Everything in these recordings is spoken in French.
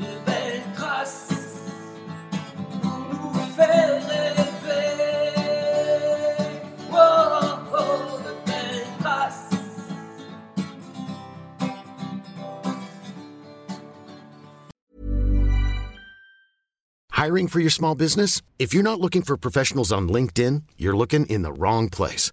de belles traces pour nous faire rêver. Oh, oh, de belles traces. Hiring for your small business? If you're not looking for professionals on LinkedIn, you're looking in the wrong place.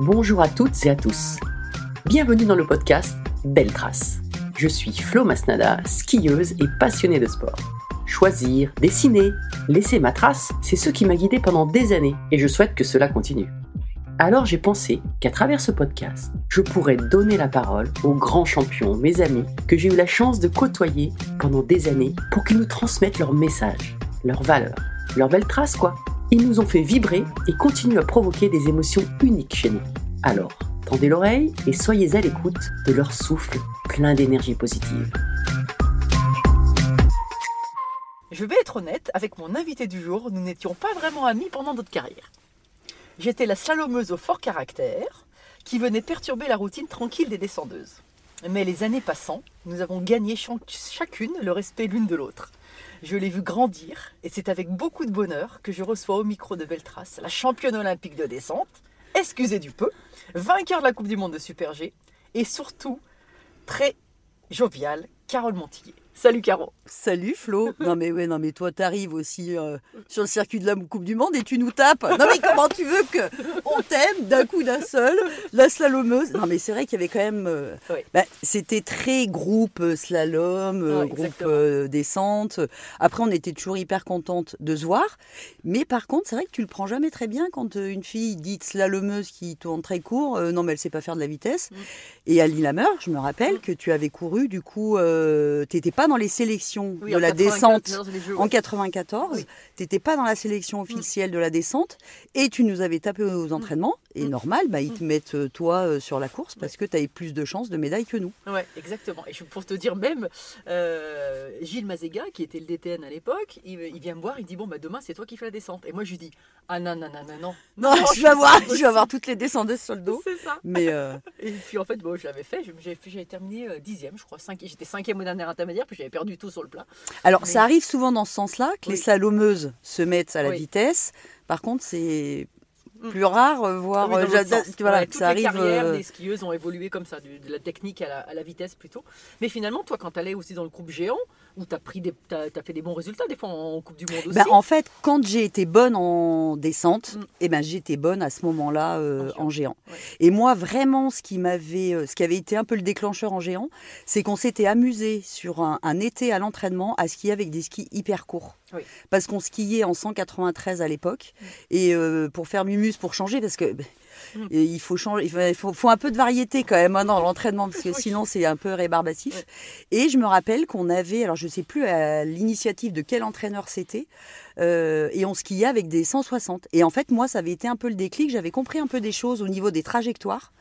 Bonjour à toutes et à tous. Bienvenue dans le podcast Belle Trace. Je suis Flo Masnada, skieuse et passionnée de sport. Choisir, dessiner, laisser ma trace, c'est ce qui m'a guidée pendant des années et je souhaite que cela continue. Alors j'ai pensé qu'à travers ce podcast, je pourrais donner la parole aux grands champions, mes amis, que j'ai eu la chance de côtoyer pendant des années pour qu'ils nous transmettent leurs messages, leurs valeurs, leurs belles traces quoi. Ils nous ont fait vibrer et continuent à provoquer des émotions uniques chez nous. Alors, tendez l'oreille et soyez à l'écoute de leur souffle plein d'énergie positive. Je vais être honnête, avec mon invité du jour, nous n'étions pas vraiment amis pendant notre carrière. J'étais la slalomeuse au fort caractère qui venait perturber la routine tranquille des descendeuses. Mais les années passant, nous avons gagné ch- chacune le respect l'une de l'autre. Je l'ai vu grandir et c'est avec beaucoup de bonheur que je reçois au micro de Beltras la championne olympique de descente, excusez du peu, vainqueur de la Coupe du Monde de Super G et surtout très joviale Carole Montillet. Salut Caro Salut Flo. Non mais ouais, non mais toi t'arrives aussi euh, sur le circuit de la Coupe du Monde et tu nous tapes. Non mais comment tu veux que on t'aime d'un coup d'un seul la slalomeuse? Non mais c'est vrai qu'il y avait quand même euh, Oui. bah, c'était très groupe euh, slalom, euh, groupe descente. Après on était toujours hyper contente de se voir. Mais par contre, c'est vrai que tu le prends jamais très bien quand une fille dite slalomeuse qui tourne très court, non mais elle sait pas faire de la vitesse. Mm. Et à Lillehammer, je me rappelle que tu avais couru du coup t'étais pas dans les sélections Oui, de la 94, descente les Jeux, en ouais. 94. Oui. Tu n'étais pas dans la sélection officielle de la descente et tu nous avais tapé aux entraînements. Et Mm. normal, bah, ils te mettent euh, toi euh, sur la course parce que tu avais plus de chances de médailles que nous. Ouais, exactement. Et je- pour te dire même, euh, Gilles Mazega, qui était le DTN à l'époque, il, il vient me voir, il dit bon bah demain c'est toi qui fais la descente. Et moi je lui dis ah non non non non non. Non, je fais vais avoir, je vais avoir toutes les descendeuses sur le dos. C'est ça. Mais euh, Et puis en fait, bon, je l'avais fait, je- j'ai terminé dixième, je crois, j'étais cinquième au dernier intermédiaire, puis j'avais perdu tout sur le plat. alors, Mais- ça arrive souvent dans ce sens-là que les Oui. slalomeuses se mettent à la Oui. vitesse. Par contre, c'est Mm. plus rare, euh, voire Ah oui, euh, voilà, Ouais, toutes ça les arrive. carrières euh, des skieuses ont évolué comme ça, de la technique à la, à la vitesse plutôt. Mais finalement, toi, quand tu allais aussi dans le groupe géant, où tu as, fait des bons résultats, des fois en, Coupe du Monde aussi. Bah, en fait, quand j'ai été bonne en descente, Mm. eh ben, j'étais bonne à ce moment-là euh, En géant. Ouais. Et moi, vraiment, ce qui m'avait, euh, ce qui avait été un peu le déclencheur en géant, c'est qu'on s'était amusé sur un, un été à l'entraînement à skier avec des skis hyper courts. Oui. Parce qu'on skiait en 193 à l'époque. Et euh, pour faire Mumus, pour changer, parce que. ben, Mm. et Il faut changer, il faut, il faut- faut un peu de variété quand même hein, dans l'entraînement parce que sinon c'est un peu rébarbatif. Et je me rappelle qu'on avait, alors je sais plus à l'initiative de quel entraîneur c'était, euh, et on skiait avec des 160. Et en fait moi ça avait été un peu le déclic, j'avais compris un peu des choses au niveau des trajectoires.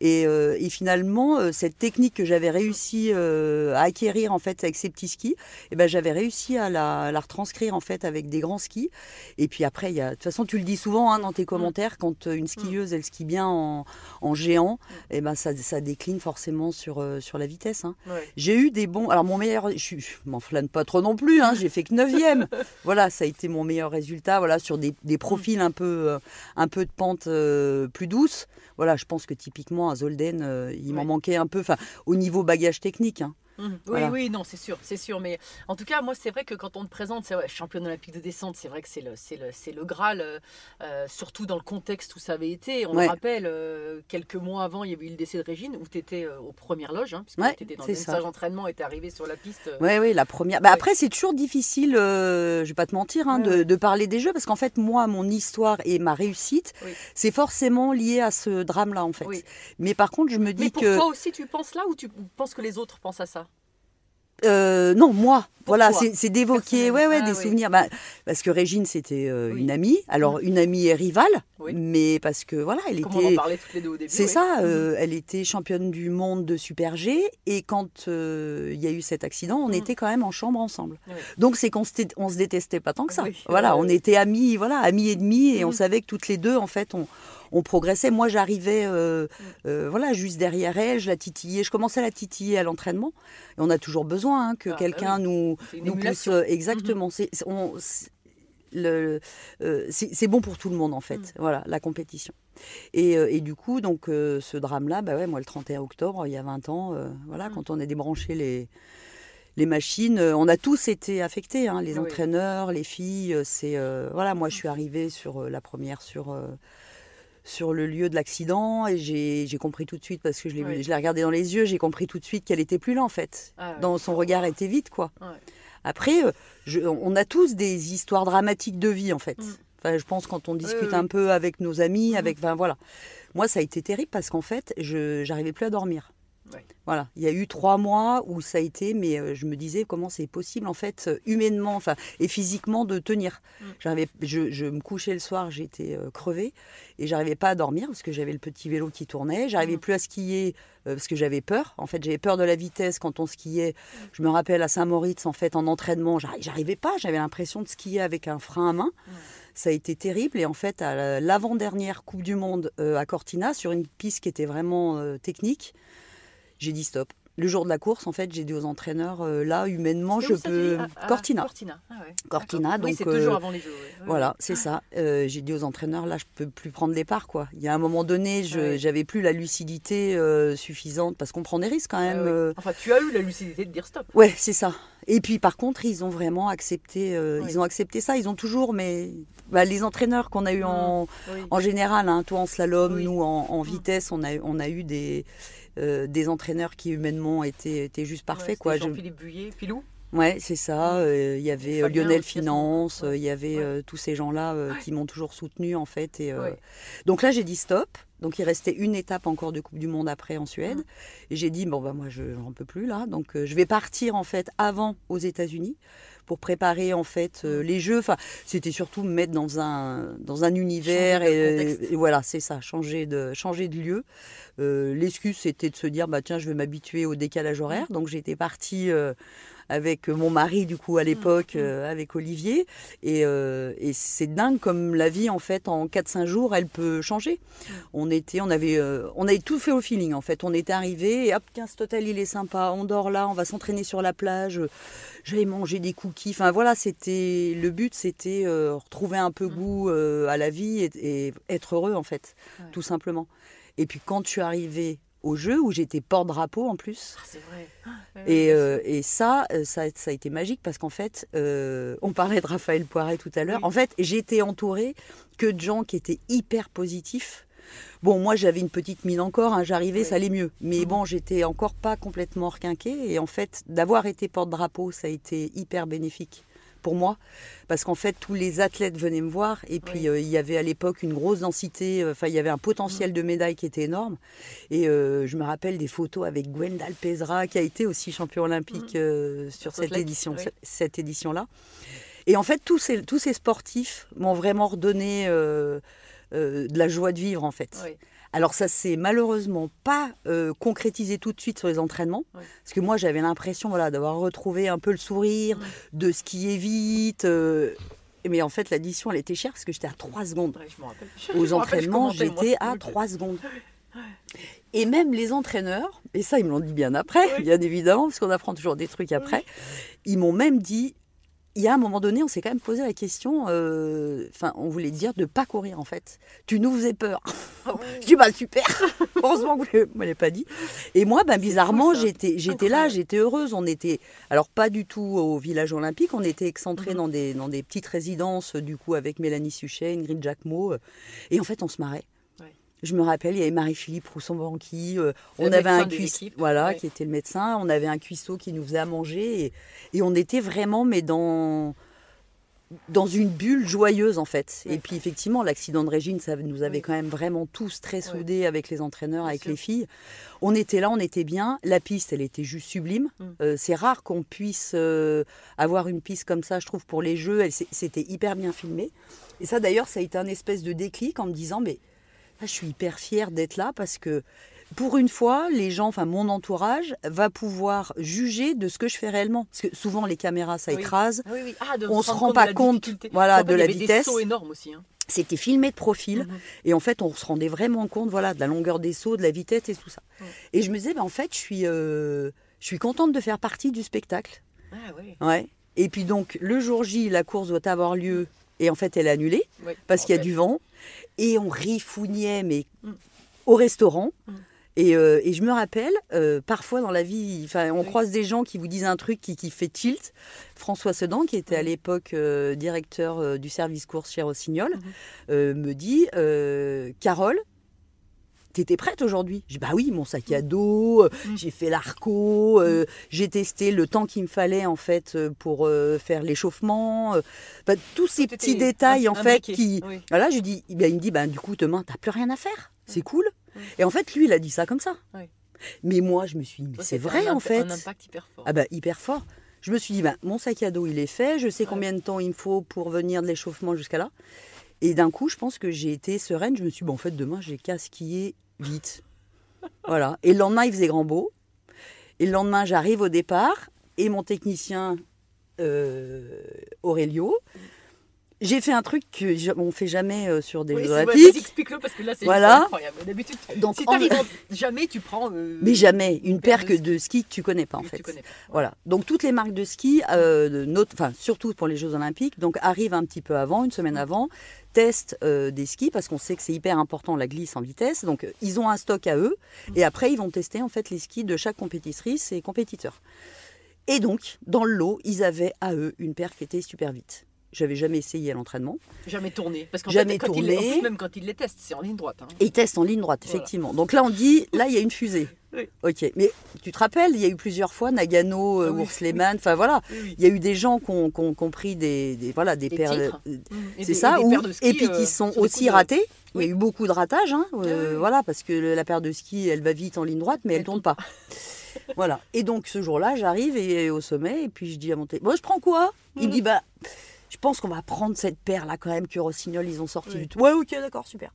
Et, euh, et finalement, euh, cette technique que j'avais réussi euh, à acquérir en fait avec ces petits skis, eh ben j'avais réussi à la, à la retranscrire en fait avec des grands skis. Et puis après, il y a, de toute façon, tu le dis souvent hein, dans tes commentaires, quand euh, une skieuse elle skie bien en, en géant, eh ben ça, ça décline forcément sur sur la vitesse. hein. Ouais. J'ai eu des bons. Alors, mon meilleur. Je, je m'enflamme pas trop non plus, hein, j'ai fait que 9 Voilà, ça a été mon meilleur résultat. Voilà, sur des, des profils un peu, un peu de pente euh, plus douce. Voilà, je pense que typiquement à Zolden, euh, il m'en manquait un peu. Enfin, au niveau bagage technique. hein. Mhm. Oui, Voilà. oui, non, c'est sûr, c'est sûr. Mais en tout cas, moi, c'est vrai que quand on te présente, c'est championne olympique de descente, c'est vrai que c'est le, c'est le, c'est le Graal, euh, euh, surtout dans le contexte où ça avait été. On Ouais. le rappelle, euh, quelques mois avant, il y avait eu le décès de Régine, où tu étais aux premières loges, hein, puisque Ouais, tu étais dans le stage d'entraînement et tu arrivé sur la piste. Oui, oui, la première. Bah. Après, c'est toujours difficile, je vais pas te mentir, hein, de, parler des jeux, parce qu'en fait, moi, mon histoire et ma réussite, Oui. c'est forcément lié à ce drame-là, en fait. Oui. Mais par contre, je me dis Mais pour que. toi aussi, tu penses là ou tu penses que les autres pensent à ça? Euh, non, moi, voilà, c'est d'évoquer, ouais, ouais, Ah, des oui. souvenirs. Bah, parce que Régine, c'était euh, Oui. une amie. Alors, une amie et rivale, Oui. mais parce que voilà, elle Comme on en était. parlait toutes les deux au début. C'est ça, Mhm. euh, elle était championne du monde de Super G et quand il y a eu cet accident, on Mhm. était quand même en chambre ensemble. Donc c'est qu'on on se détestait pas tant que ça. Oui, Voilà, on était amis, voilà, amis et demi et on savait que toutes les deux en fait on, on progressait. Moi j'arrivais euh, Mhm. euh, voilà juste derrière elle, je la titillais, je commençais à la titiller à l'entraînement et on a toujours besoin hein, que Ah, quelqu'un nous pousse euh, exactement. C'est c'est- on- c'est- le- euh, c'est c'est bon pour tout le monde en fait. Mm. Voilà, la compétition. Et, euh, et du coup, donc euh, ce drame-là, bah ouais, moi le 31 octobre, il y a 20 ans, voilà, Mm. quand on a débranché les les machines, on a tous été affectés, hein, les Oui. entraîneurs, les filles. C'est voilà, moi je suis arrivée sur la première sur sur le lieu de l'accident et j'ai compris tout de suite parce que je l'ai Oui. je l'ai regardé dans les yeux, j'ai compris tout de suite qu'elle était plus là en fait. Ah. Dans son regard était vide quoi. Après, euh, je- on a tous des histoires dramatiques de vie en fait. Mm. Enfin, je pense quand on discute un peu avec nos amis, Mhm. avec, enfin voilà. Moi, ça a été terrible parce qu'en fait, je j'arrivais plus à dormir. Ouais. Voilà, il y a eu trois mois où ça a été, mais euh, je me disais comment c'est possible en fait euh, humainement, enfin et physiquement de tenir. Mm. J'arrivais, je, je me couchais le soir, j'étais euh, crevée et j'arrivais pas à dormir parce que j'avais le petit vélo qui tournait. J'arrivais Mm. plus à skier parce que j'avais peur. En fait, j'avais peur de la vitesse quand on skiait. Je me rappelle à Saint-Moritz en fait en entraînement, j'arri- j'arrivais pas. J'avais l'impression de skier avec un frein à main. Ça a été terrible. Et en fait, à la- l'avant-dernière Coupe du Monde euh, à Cortina, sur une piste qui était vraiment euh, technique, j'ai dit stop. Le jour de la course, en fait, j'ai dit aux entraîneurs, euh, là, humainement, je peux... Ah, ah, Cortina. Cortina. Ah ouais. Cortina, D'accord. Oui, donc, c'est toujours euh, avant les jeux. ouais. Voilà, c'est ça. Euh, j'ai dit aux entraîneurs, là, je peux plus prendre les parts, quoi. Il y a un moment donné, je Ouais. j'avais plus la lucidité euh, suffisante parce qu'on prend des risques quand même. Enfin, tu as eu la lucidité de dire stop. Ouais, c'est ça. Et puis par contre, ils ont vraiment accepté. Ils ont accepté ça. Ils ont toujours, mais bah, les entraîneurs qu'on a eu en, Oui. en général, hein, toi en slalom, Oui. nous en, en Mm. vitesse, on a, on a eu des, euh, des entraîneurs qui humainement étaient, étaient juste parfaits. Ouais, quoi. Jean-Philippe Buillet, Pilou. Ouais, c'est ça. euh, Il y avait euh, Fabien Lionel Finance, il y avait Ouais. tous ces gens-là qui m'ont toujours soutenu en fait. Et. Donc là, j'ai dit stop. Donc il restait une étape encore de Coupe du Monde après en Suède. Mhm. Et j'ai dit bon bah moi je n'en peux plus là. Donc euh, je vais partir en fait avant aux États-Unis pour préparer en fait euh, Mhm. les Jeux. Enfin, c'était surtout me mettre dans un dans un univers et, voilà, c'est ça, changer de changer de lieu. Euh, L'excuse c'était de se dire bah tiens je vais m'habituer au décalage horaire. Donc j'étais partie avec mon mari du coup à l'époque, Mhm. euh, avec Olivier. Et, euh, et c'est dingue comme la vie en fait en 4-5 jours elle peut changer. On était, on avait, euh, on avait tout fait au feeling en fait. On était arrivé et hop tiens cet hôtel il est sympa, on dort là, on va s'entraîner sur la plage. J'allais manger des cookies. Enfin voilà c'était le but c'était retrouver un peu goût à la vie et, et être heureux en fait, Ouais. tout simplement. Et puis quand je suis arrivée au jeu où j'étais porte-drapeau en plus. Ah, c'est vrai. Ah, Et, euh, et ça, euh, ça, a- ça a été magique parce qu'en fait, euh, on parlait de Raphaël Poiret tout à l'heure. Oui. En fait, j'étais entourée que de gens qui étaient hyper positifs. Bon, moi, j'avais une petite mine encore. hein, J'arrivais, Oui. ça allait mieux. Mais Mhm. bon, j'étais encore pas complètement requinquée. Et en fait, d'avoir été porte-drapeau, ça a été hyper bénéfique pour moi, parce qu'en fait, tous les athlètes venaient me voir, et puis Oui. euh, il y avait à l'époque une grosse densité, euh, enfin, il y avait un potentiel de médailles qui était énorme. Et euh, je me rappelle des photos avec Gwendal Pesra, qui a été aussi champion olympique euh, sur cette édition, oui. cette édition-là. Et en fait, tous ces, tous ces sportifs m'ont vraiment redonné de la joie de vivre, en fait. Oui. Alors ça s'est malheureusement pas euh, concrétisé tout de suite sur les entraînements, parce que moi j'avais l'impression voilà, d'avoir retrouvé un peu le sourire, de skier vite. euh, mais en fait l'addition elle était chère parce que j'étais à 3 secondes. Je rappelle. Aux je entraînements j'étais à 3 secondes. Et même les entraîneurs, et ça ils me l'ont dit bien après, bien évidemment, parce qu'on apprend toujours des trucs après, ils m'ont même dit, il y a un moment donné, on s'est quand même posé la question, euh, enfin on voulait dire de pas courir en fait. Tu nous faisais peur. Je dis bah super, heureusement que vous ne me l'avez pas dit. Et moi, ben, bizarrement, j'étais, j'étais là, j'étais heureuse. On était, alors pas du tout au village olympique, on était excentrés Mhm. dans, des, dans des petites résidences, du coup, avec Mélanie Suchet, Ingrid Jacquemot. euh, Et en fait, on se marrait. Je me rappelle, il y avait Marie-Philippe Rousson-Banqui, euh, on avait un cuistot, voilà, ouais. qui était le médecin, on avait un cuistot qui nous faisait à manger, et, et on était vraiment, mais dans dans une bulle joyeuse en fait. Et puis effectivement, l'accident de Régine, ça nous avait quand même vraiment tous très soudés avec les entraîneurs, Bien avec sûr. les filles. On était là, on était bien. La piste, elle était juste sublime. Mm. Euh, c'est rare qu'on puisse euh, avoir une piste comme ça, je trouve, pour les Jeux. C'était hyper bien filmé. Et ça, d'ailleurs, ça a été un espèce de déclic en me disant, mais je suis hyper fière d'être là parce que pour une fois, les gens, enfin mon entourage, va pouvoir juger de ce que je fais réellement. Parce que souvent, les caméras, ça Oui. écrase. Ah oui, oui. Ah, On se se rend compte pas de la compte, voilà, de la vitesse. Des sauts énormes aussi. hein. C'était filmé de profil. Mhm. Et en fait, on se rendait vraiment compte voilà, de la longueur des sauts, de la vitesse et tout ça. Et je me disais, ben, en fait, je suis, euh, je suis contente de faire partie du spectacle. Ah oui. Ouais. Et puis donc, le jour J, la course doit avoir lieu. Et en fait, elle est annulée oui. parce qu'il y a du vent. Et on rifougnait, mais Mm. au restaurant. Mm. Et, euh, et je me rappelle, euh, parfois dans la vie, enfin, on Oui. croise des gens qui vous disent un truc qui, qui fait tilt. François Sedan, qui était à l'époque euh, directeur du service course chez Rossignol, Mhm. euh, me dit Carole, t'étais prête aujourd'hui? Dis bah oui, mon sac à dos, euh, Mm. j'ai fait l'arco, euh, j'ai testé le temps qu'il me fallait en fait euh, pour euh, faire l'échauffement, enfin, tous ces Tout petits détails en fait qui, oui. voilà, je dis, ben, il me dit, ben, du coup, demain, t'as plus rien à faire. C'est cool. Et en fait, lui, il a dit ça comme ça. Mais moi, je me suis dit, mais c'est vrai, en fait. Un impact hyper fort. Ah ben, hyper fort. Je me suis dit, ben, mon sac à dos, il est fait. Je sais combien de temps il me faut pour venir de l'échauffement jusqu'à là. Et d'un coup, je pense que j'ai été sereine. Je me suis dit, bon, en fait, demain, j'ai qu'à skier vite. voilà. Et le lendemain, il faisait grand beau. Et le lendemain, j'arrive au départ. Et mon technicien, euh, Aurelio, j'ai fait un truc qu'on ne fait jamais euh, sur des Oui, Jeux Olympiques. explique-le parce que là, c'est Voilà. incroyable. D'habitude, Donc, si en- jamais, tu prends. euh, Mais jamais une paire paire de que de ski que tu connais pas en que fait. pas. Voilà. Donc toutes les marques de ski, euh, de notre- enfin surtout pour les Jeux Olympiques, donc arrivent un petit peu avant, une semaine avant, testent euh, des skis parce qu'on sait que c'est hyper important la glisse en vitesse. Donc ils ont un stock à eux et après ils vont tester en fait les skis de chaque compétitrice et compétiteur. Et donc dans le lot, ils avaient à eux une paire qui était super vite. J'avais jamais essayé à l'entraînement. Jamais tourné. Parce qu'en Jamais fait, quand ils les- en tourné. plus, même quand ils les testent, c'est en ligne droite. hein. Et ils testent en ligne droite, Voilà. effectivement. Donc là, on dit, là, il y a une fusée. Oui. Ok. Mais tu te rappelles, il y a eu plusieurs fois Nagano, euh, Ah oui. Lehmann, enfin voilà. Oui. Il y a eu des gens qui ont, qui ont- qui ont pris des, des- voilà, des paires. euh, Mmh. Et C'est ça, et ou- paires de ski, et puis euh, qui sont sur des aussi ratés. Il y a eu beaucoup de ratage, hein, euh, Ah voilà, parce que la paire de ski, elle va vite en ligne droite, mais elle, Elle tourne pas. voilà. Et donc ce jour-là, j'arrive et, au sommet, et puis je dis à mon Bon, je prends quoi? Il me dit, bah, je pense qu'on va prendre cette paire-là quand même que Rossignol, ils ont sorti Oui. du tout. Ouais, ok, d'accord, super.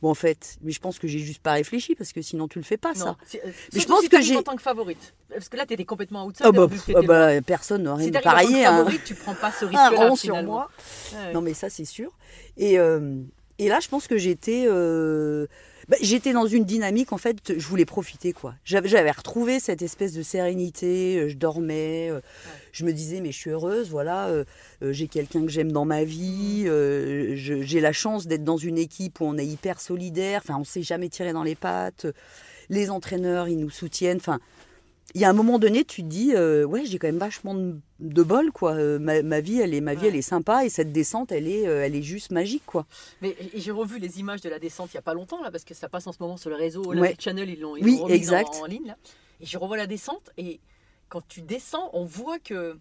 Bon, en fait, mais je pense que j'ai juste pas réfléchi, parce que sinon tu le fais pas, Non, ça. euh, Mais je pense si que j'ai- en tant que favorite. Parce que là, t'étais complètement outsider. Ah bah, ah bah, personne n'aurait Si pareillé. hein. favorite, tu prends pas ce risque-là. sur moi. Ouais. Non, mais ça, c'est sûr. Et, euh, et là, je pense que j'étais. euh, bah, j'étais dans une dynamique, en fait, je voulais profiter, quoi. J'avais, retrouvé cette espèce de sérénité, euh, je dormais, euh, je me disais, mais je suis heureuse, voilà, euh, j'ai quelqu'un que j'aime dans ma vie, euh, je- j'ai la chance d'être dans une équipe où on est hyper solidaire, enfin, on ne s'est jamais tiré dans les pattes, les entraîneurs, ils nous soutiennent, enfin. Il y a un moment donné, tu te dis, euh, ouais, j'ai quand même vachement de, de bol, quoi. Euh, ma, ma vie, elle est, ma vie, Ouais. elle est sympa, et cette descente, elle est, euh, elle est juste magique, quoi. Mais j'ai revu les images de la descente il n'y a pas longtemps, là, parce que ça passe en ce moment sur le réseau Ouais. Olympic Channel, ils l'ont Oui, exact. En, en ligne. Là. Et je revois la descente, et quand tu descends, on voit que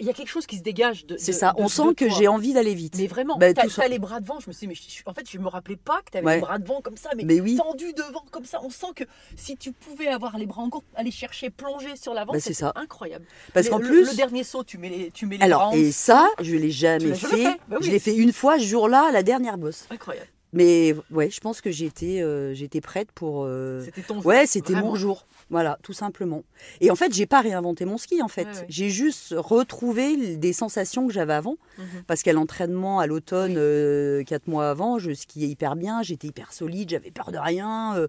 Il y a quelque chose qui se dégage de. C'est ça. de- On de sent que j'ai envie d'aller vite. Mais vraiment, Bah, ça- t'as les bras devant. Je me suis dit, mais je- en fait, je me rappelais pas que t'avais Ouais. les bras devant comme ça, mais, Mais oui. tendus devant comme ça. On sent que si tu pouvais avoir les bras en cours, aller chercher, plonger sur l'avant, Bah, c'est ça. incroyable. Parce qu'en plus. le dernier saut, tu mets les, tu mets les bras Alors, en et ça, je l'ai jamais Tu fait. fait Bah oui. Je l'ai fait une fois, ce jour-là, la dernière bosse. incroyable. Mais ouais, je pense que j'étais euh, j'étais prête pour. euh, C'était ton jour. Ouais, c'était mon jour. Voilà, tout simplement. Et en fait, j'ai pas réinventé mon ski, en fait. Ouais, ouais. J'ai juste retrouvé des sensations que j'avais avant. Mhm. Parce qu'à l'entraînement, à l'automne, euh, quatre mois avant, je skiais hyper bien, j'étais hyper solide, j'avais peur de rien.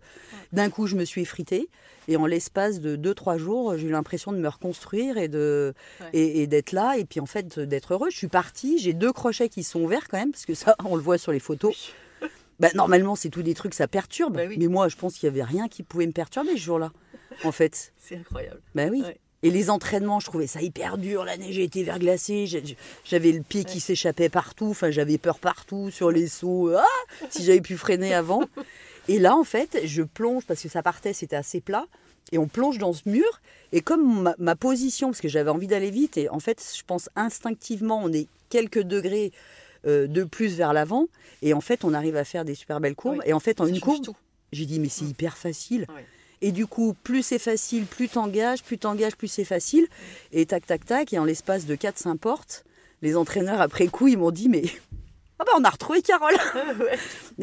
D'un coup, je me suis effritée. Et en l'espace de deux, trois jours, j'ai eu l'impression de me reconstruire et de et d'être là. Et puis, en fait, d'être heureux. Je suis partie. J'ai deux crochets qui sont ouverts quand même, parce que ça, on le voit sur les photos. Bah, normalement, c'est tout des trucs, ça perturbe. Bah oui. Mais moi, je pense qu'il n'y avait rien qui pouvait me perturber ce jour-là, en fait. C'est incroyable. Ben oui. Ouais. Et les entraînements, je trouvais ça hyper dur. La neige était verglacée. J'avais le pied qui s'échappait partout. Enfin, j'avais peur partout sur les sauts. Ah si j'avais pu freiner avant. Et là, en fait, je plonge parce que ça partait, c'était assez plat. Et on plonge dans ce mur. Et comme ma, ma position, parce que j'avais envie d'aller vite, et en fait, je pense instinctivement, on est quelques degrés euh, de plus vers l'avant. Et en fait, on arrive à faire des super belles courbes. Oui. Et en fait, en Ça une courbe, j'ai dit, mais c'est hyper facile. Et du coup, plus c'est facile, plus t'engages, plus t'engages, plus c'est facile. Et tac, tac, tac, et en l'espace de 4-5 portes, les entraîneurs, après coup, ils m'ont dit, mais... Ah bah on a retrouvé Carole Ouais.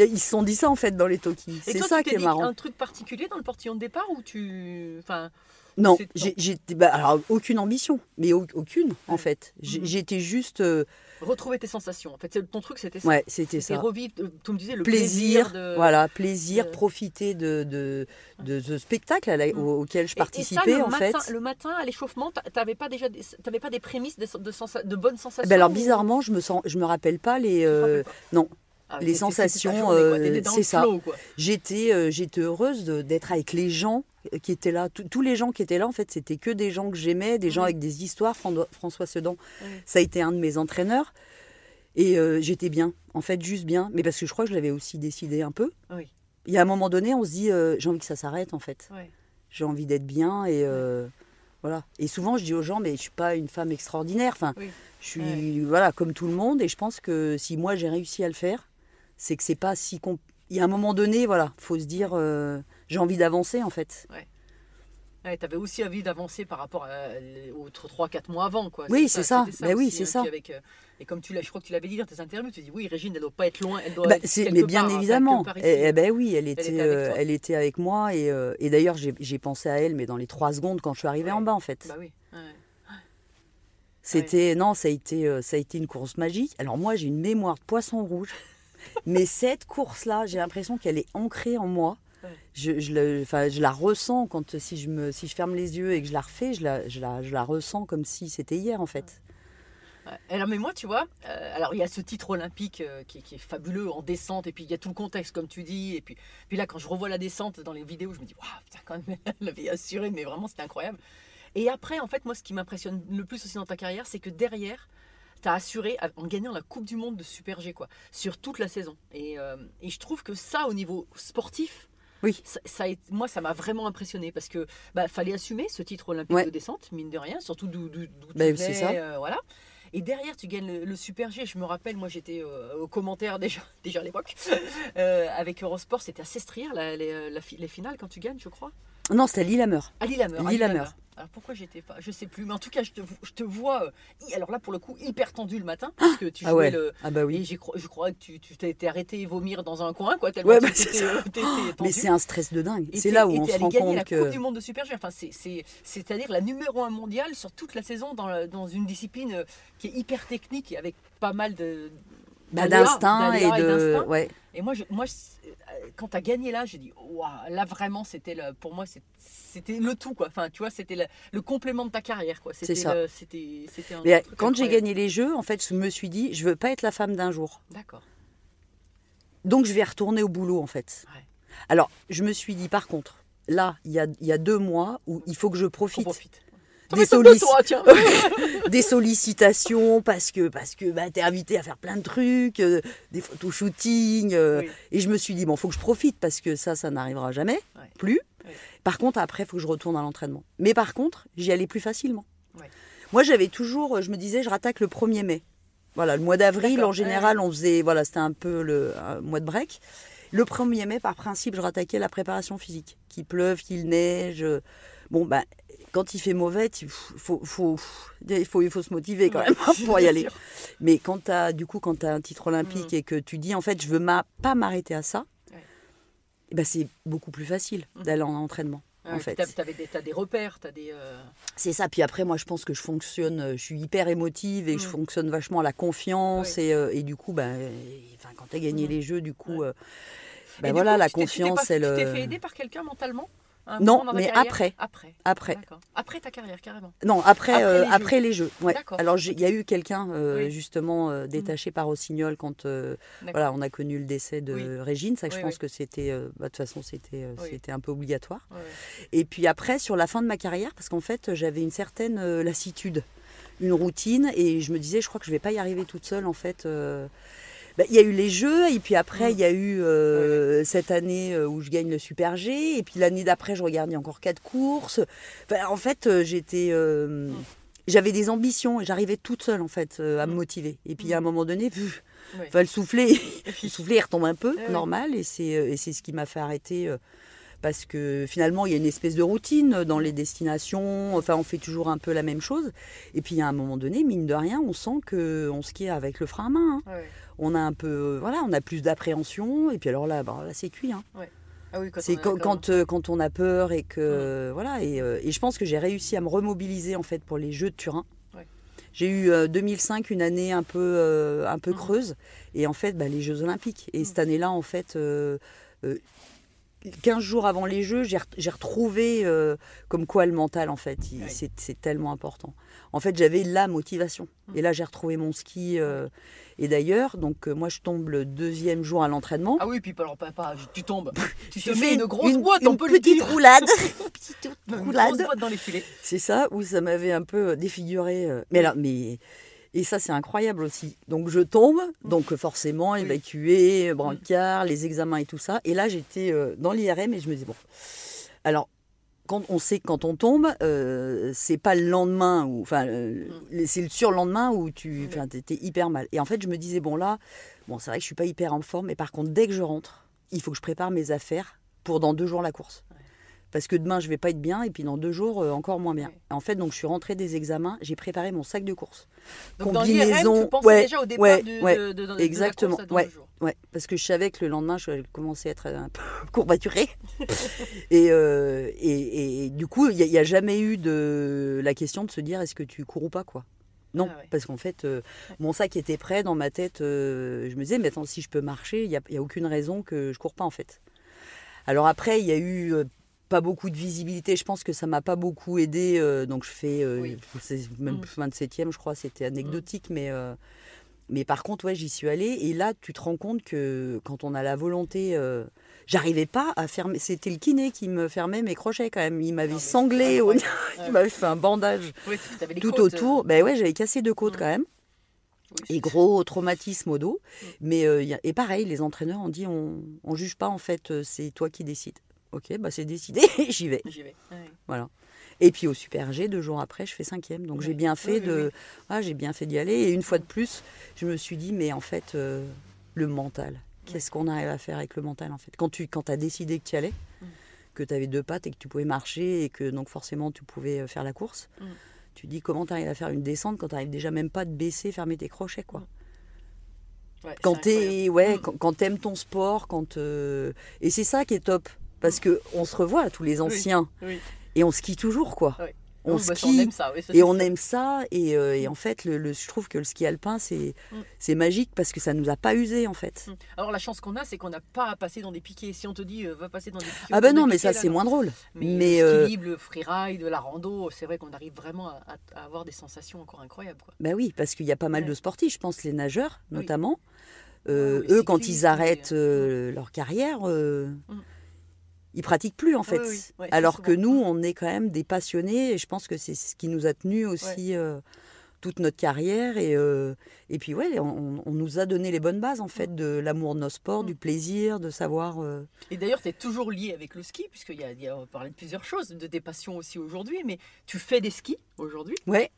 Ils se sont dit ça en fait dans les Tokis. C'est ça tu qui est dit marrant. un truc particulier dans le portillon de départ ou tu. Enfin, Non, j'ai- bah, alors, aucune ambition, mais au- aucune en fait. Mhm. J'étais juste... euh, retrouver tes sensations. En fait, ton truc, c'était ça. ouais, c'était ça. revivre, euh, tu me disais, le Plaisir, plaisir, de. voilà, plaisir, de- profiter de, de, de ce spectacle la- au- auquel je Et- et ça, participais le en matin, fait. Le matin, à l'échauffement, t'a- t'avais pas déjà, des- t'avais pas des prémices de, de, sensa- de bonnes sensations. Eh ben alors ou- bizarrement, je me sens, je me rappelle pas les. Tu euh, pas non, Ah, les sensations, euh, c'est ça. J'étais, euh, j'étais heureuse d'être avec les gens qui étaient là. Tous- les gens qui étaient là, en fait, c'était que des gens que j'aimais, des gens Oui. avec des histoires. Fran- François Sedan, Oui. ça a été un de mes entraîneurs. Et euh, j'étais bien, en fait, juste bien. Mais parce que je crois que je l'avais aussi décidé un peu. Oui. Il y a un moment donné, on se dit, euh, j'ai envie que ça s'arrête, en fait. J'ai envie d'être bien et euh, voilà. Et souvent, je dis aux gens, mais je suis pas une femme extraordinaire. Enfin, Oui. je suis voilà comme tout le monde. Et je pense que si moi j'ai réussi à le faire, c'est que c'est pas si Il y a un moment donné, voilà, faut se dire, euh, j'ai envie d'avancer en fait. Ouais, t'avais aussi envie d'avancer par rapport à, les- aux 3-4 mois avant, quoi. Oui, c'est ça. c'était Ben oui, c'est hein, ça. avec, euh, et comme tu l'as, je crois que tu l'avais dit dans tes interviews, tu dis oui, Régine, elle doit pas être loin, elle doit Bah, être mais bien part, évidemment. part ici. Eh, eh ben oui, elle était, euh, elle était avec moi et, euh, et d'ailleurs j'ai pensé à elle, mais dans les trois secondes quand je suis arrivée Ouais. en bas en fait. Bah oui. ouais. C'était non, ça a été euh, ça a été une course magique. Alors moi j'ai une mémoire de poisson rouge, mais cette course là, j'ai l'impression qu'elle est ancrée en moi. Je, je, la ressens quand si je me si je ferme les yeux et que je la refais, je la, je la, la ressens comme si c'était hier en fait. Alors, mais moi, tu vois, euh, alors il y a ce titre olympique euh, qui, qui est fabuleux en descente, et puis il y a tout le contexte, comme tu dis, et puis, puis là, quand je revois la descente dans les vidéos, je me dis, waouh, putain, quand même, elle l'avait assuré, mais vraiment, c'était incroyable. Et après, en fait, moi, ce qui m'impressionne le plus aussi dans ta carrière, c'est que derrière, tu as assuré en gagnant la Coupe du Monde de Super G, quoi, sur toute la saison. Et, euh, et je trouve que ça, au niveau sportif, Oui. ça, ça moi, ça m'a vraiment impressionné parce que bah, fallait assumer ce titre olympique Ouais. de descente, mine de rien, surtout d'où tu venais, ça. euh, voilà. Et derrière, tu gagnes le, le Super G. Je me rappelle, moi, j'étais euh, aux commentaires déjà, déjà à l'époque. Euh, avec Eurosport, c'était assez strière, la- euh, la les finales, quand tu gagnes, je crois. Non, c'était Lillehammer. À Lillehammer. à Lillehammer. Lillehammer. Alors pourquoi j'étais pas Je sais plus, mais en tout cas, je te, je te vois. euh, alors là, pour le coup, hyper tendu le matin, parce que tu jouais Ah ouais. le. Ah bah oui. je crois que tu t'es été arrêté et vomir dans un coin, quoi, tellement Ouais, tu bah, ça. euh, t'étais Mais tendu. c'est un stress de dingue. C'est là où on se allé rend gagner compte la que Coupe du Monde de Super G. Enfin, c'est, c'est, c'est-à-dire la numéro un mondiale sur toute la saison dans, la- dans une discipline euh, qui est hyper technique et avec pas mal de bah, d'instinct et de ouais. Et moi, je, moi je- quand tu as gagné là, j'ai dit, waouh, là vraiment, c'était le, pour moi, c'était le tout, quoi. Enfin, tu vois, c'était le, le complément de ta carrière, quoi. C'était ça. le- un Mais quand j'ai gagné les jeux, en fait, je me suis dit, je veux pas être la femme d'un jour. D'accord. Donc je vais retourner au boulot en fait. Ouais. Alors je me suis dit par contre, là il y a, il y a deux mois où il faut que je profite profite. Des, Mais de sollici- toi, tiens. des sollicitations parce que parce que bah, t'es invité à faire plein de trucs, euh, des photoshootings. euh, Oui. Et je me suis dit bon faut que je profite parce que ça ça n'arrivera jamais Ouais. plus. Ouais. Par contre après il faut que je retourne à l'entraînement. Mais par contre j'y allais plus facilement. Ouais. Moi, j'avais toujours, je me disais, je rattaque le 1er mai. Voilà, le mois d'avril, en général, on faisait, voilà, c'était un peu le un mois de break. Le 1er mai, par principe, je rattaquais la préparation physique. Qu'il pleuve, qu'il neige. euh, Bon, ben, quand il fait mauvais, il faut, faut, faut, il faut se motiver quand même pour y aller. sûr. Mais quand tu as, du coup, quand tu as un titre olympique et que tu dis, en fait, je veux ma- pas m'arrêter à ça, Ouais. eh ben, c'est beaucoup plus facile Mhm. d'aller en entraînement. En fait. t'as- t'avais des- repères, t'as des. euh, C'est ça. Puis après, moi, je pense que je fonctionne, euh, je suis hyper émotive et je Mm. fonctionne vachement à la confiance. Oui. Et, euh, et du coup, ben, quand tu as gagné Mm. les jeux, du coup, Ouais. euh, ben voilà, coup, la tu tu confiance, elle. Tu t'es fait aider par quelqu'un mentalement? Un Non, moment dans ta mais carrière après. Après. Après. Ta carrière, carrément. Non, après, Après euh, les jeux. après les jeux. Ouais. D'accord. Alors, il y a eu quelqu'un, euh, Oui. justement, euh, détaché par Rossignol quand voilà, on a connu le décès de Oui. Régine. Ça, je pense que c'était, bah, de toute façon, c'était un peu obligatoire. Et puis après, sur la fin de ma carrière, parce qu'en fait, j'avais une certaine lassitude, une routine, et je me disais, je crois que je vais pas y arriver toute seule, en fait. Bah, Il y a eu les Jeux, et puis après, Mm. il y a eu euh, cette année euh, où je gagne le Super G, et puis l'année d'après, je regardais encore quatre courses. Enfin, en fait, euh, j'étais... euh, Mm. J'avais des ambitions, et j'arrivais toute seule, en fait, euh, à me Mm. motiver. Et puis, à un moment donné, pff, Ouais. le soufflet, le soufflet, retombe un peu, Ouais, normal, et c'est ce qui m'a fait arrêter... parce que finalement, il y a une espèce de routine dans les destinations. Enfin, on fait toujours un peu la même chose. Et puis, à un moment donné, mine de rien, on sent que on skie avec le frein à main. hein. Ouais. On a un peu, voilà, on a plus d'appréhension. Et puis alors là, bah, là, c'est cuit. hein. Ah oui, C'est quand, quand, euh, quand on a peur et que voilà. Et, euh, et je pense que j'ai réussi à me remobiliser en fait pour les Jeux de Turin. Ouais. J'ai eu euh, 2005 une année un peu euh, un peu Mhm. creuse et en fait bah, les Jeux Olympiques. Et Mhm. cette année-là en fait. Euh, euh, 15 jours avant les Jeux, j'ai re- j'ai retrouvé euh, comme quoi le mental, en fait, Oui. c'est tellement important. En fait, j'avais la motivation. Mhm. Et là, j'ai retrouvé mon ski. euh, et d'ailleurs, donc euh, moi, je tombe le deuxième jour à l'entraînement. Ah oui, puis alors, papa, tu tombes. Tu te mets une grosse boîte, une on peut le petite dire. roulade. Petite Une grosse roulade. boîte dans les filets. C'est ça, où ça m'avait un peu défiguré. euh. Mais là, mais. Et ça, c'est incroyable aussi. Donc, je tombe, donc euh, forcément, évacué, brancard, les examens et tout ça. Et là, j'étais euh, dans l'IRM et je me dis, bon. Alors, quand on sait que quand on tombe, euh, c'est pas le lendemain, ou enfin, euh, c'est le surlendemain où tu enfin, étais hyper mal. Et en fait, je me disais, bon, là, bon, c'est vrai que je suis pas hyper en forme, mais par contre, dès que je rentre, il faut que je prépare mes affaires pour dans deux jours la course. Parce que demain, je vais pas être bien, et puis dans deux jours, euh, encore moins bien. En fait, donc, je suis rentrée des examens, j'ai préparé mon sac de course. Donc, dans l'IRM, Combinaison, tu pensais ouais, déjà au départ ouais, du- ouais, de, de- de- de exactement, la course à dans ouais. jours. Ouais, parce que je savais que le lendemain, je commençais à être un peu courbaturée. et, euh, et, et du coup, il n'y a, jamais eu de la question de se dire est-ce que tu cours ou pas, quoi? Non, Ah parce qu'en fait, euh, mon sac était prêt dans ma tête. je me disais, mais attends, si je peux marcher, il n'y a, a aucune raison que je cours pas, en fait. Alors après, il y a eu pas beaucoup de visibilité. Je pense que ça m'a pas beaucoup aidé. euh, donc je fais euh, Oui. même Mm. 27e, je crois, c'était anecdotique, mais. euh, mais par contre, ouais, j'y suis allée et là, tu te rends compte que quand on a la volonté, j'arrivais pas à fermer. C'était le kiné qui me fermait mes crochets quand même. Il m'avait sanglé, au- il m'avait fait un bandage Oui, tout côtes, autour. Ben ouais, j'avais cassé deux côtes Mm. quand même oui, et gros traumatisme au dos. Mm. Mais euh, et pareil, les entraîneurs ont dit on, on juge pas en fait, c'est toi qui décides. Ok, bah c'est décidé, j'y vais. J'y vais. Ouais. Voilà. Et puis au Super G, deux jours après, je fais cinquième. Donc j'ai bien fait Oui, de, oui. ah, j'ai bien fait d'y aller. Et une fois de plus, je me suis dit, mais en fait, euh, le mental. Qu'est-ce qu'on arrive à faire avec le mental en fait? Quand tu quand as décidé que tu y allais, Mm. que tu avais deux pattes et que tu pouvais marcher et que donc forcément tu pouvais euh, faire la course, Mm. tu dis comment tu arrives à faire une descente quand tu arrives déjà même pas de baisser, fermer tes crochets quoi? Ouais, Quand t'es ouais, Mm. quand, quand t'aimes ton sport, quand euh, et c'est ça qui est top parce que on se revoit tous les anciens oui. et on skie toujours quoi. On bah, ça, skie aime ça. et on aime ça et, euh, et en fait le, le- je trouve que le ski alpin c'est Mm. c'est magique parce que ça nous a pas usé en fait. Mm. Alors la chance qu'on a, c'est qu'on n'a pas à passer dans des piquets. Si on te dit euh, va passer dans des piquets. Ah ben non mais piquets, ça c'est moins drôle. Mais, Mais, le euh, ski libre, le freeride, la rando, c'est vrai qu'on arrive vraiment à, avoir des sensations encore incroyables. Quoi. Bah oui parce qu'il y a pas mal Ouais. de sportifs, je pense les nageurs notamment. Euh, les eux quand ils arrêtent euh, leur carrière euh, Mm. Ils pratiquent plus en Oui, fait. oui, Alors que nous on est quand même des passionnés et je pense que c'est ce qui nous a tenus aussi euh, toute notre carrière et euh, et puis ouais on, on nous a donné les bonnes bases en fait de l'amour de nos sports, Mm. du plaisir, de savoir euh, Et d'ailleurs, tu es toujours lié avec le ski, puisqu'il y a, y a- on parlait de plusieurs choses, de tes passions aussi aujourd'hui, mais tu fais des skis aujourd'hui? ouais